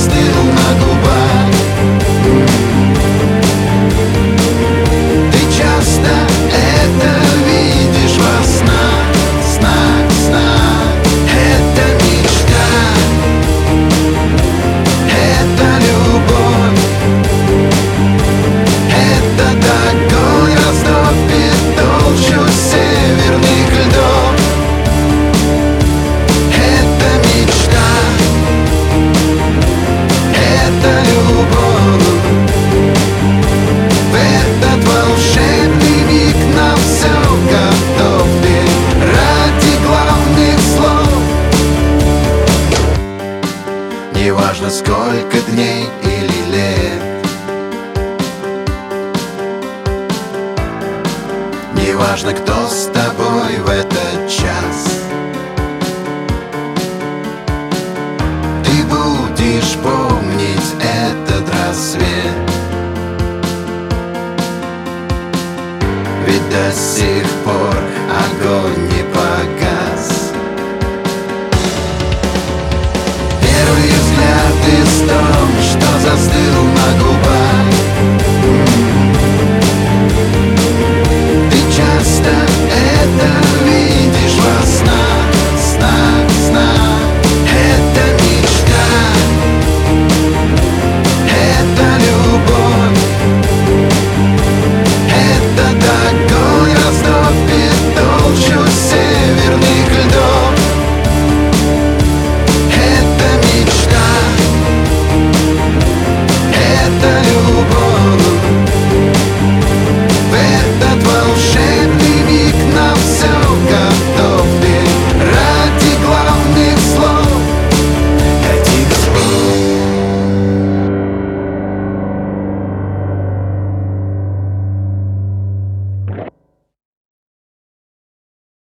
still my goal. сколько дней или лет. Неважно кто с тобой в этот час. Ты будешь помнить этот рассвет. Ведь до сих пор Deus.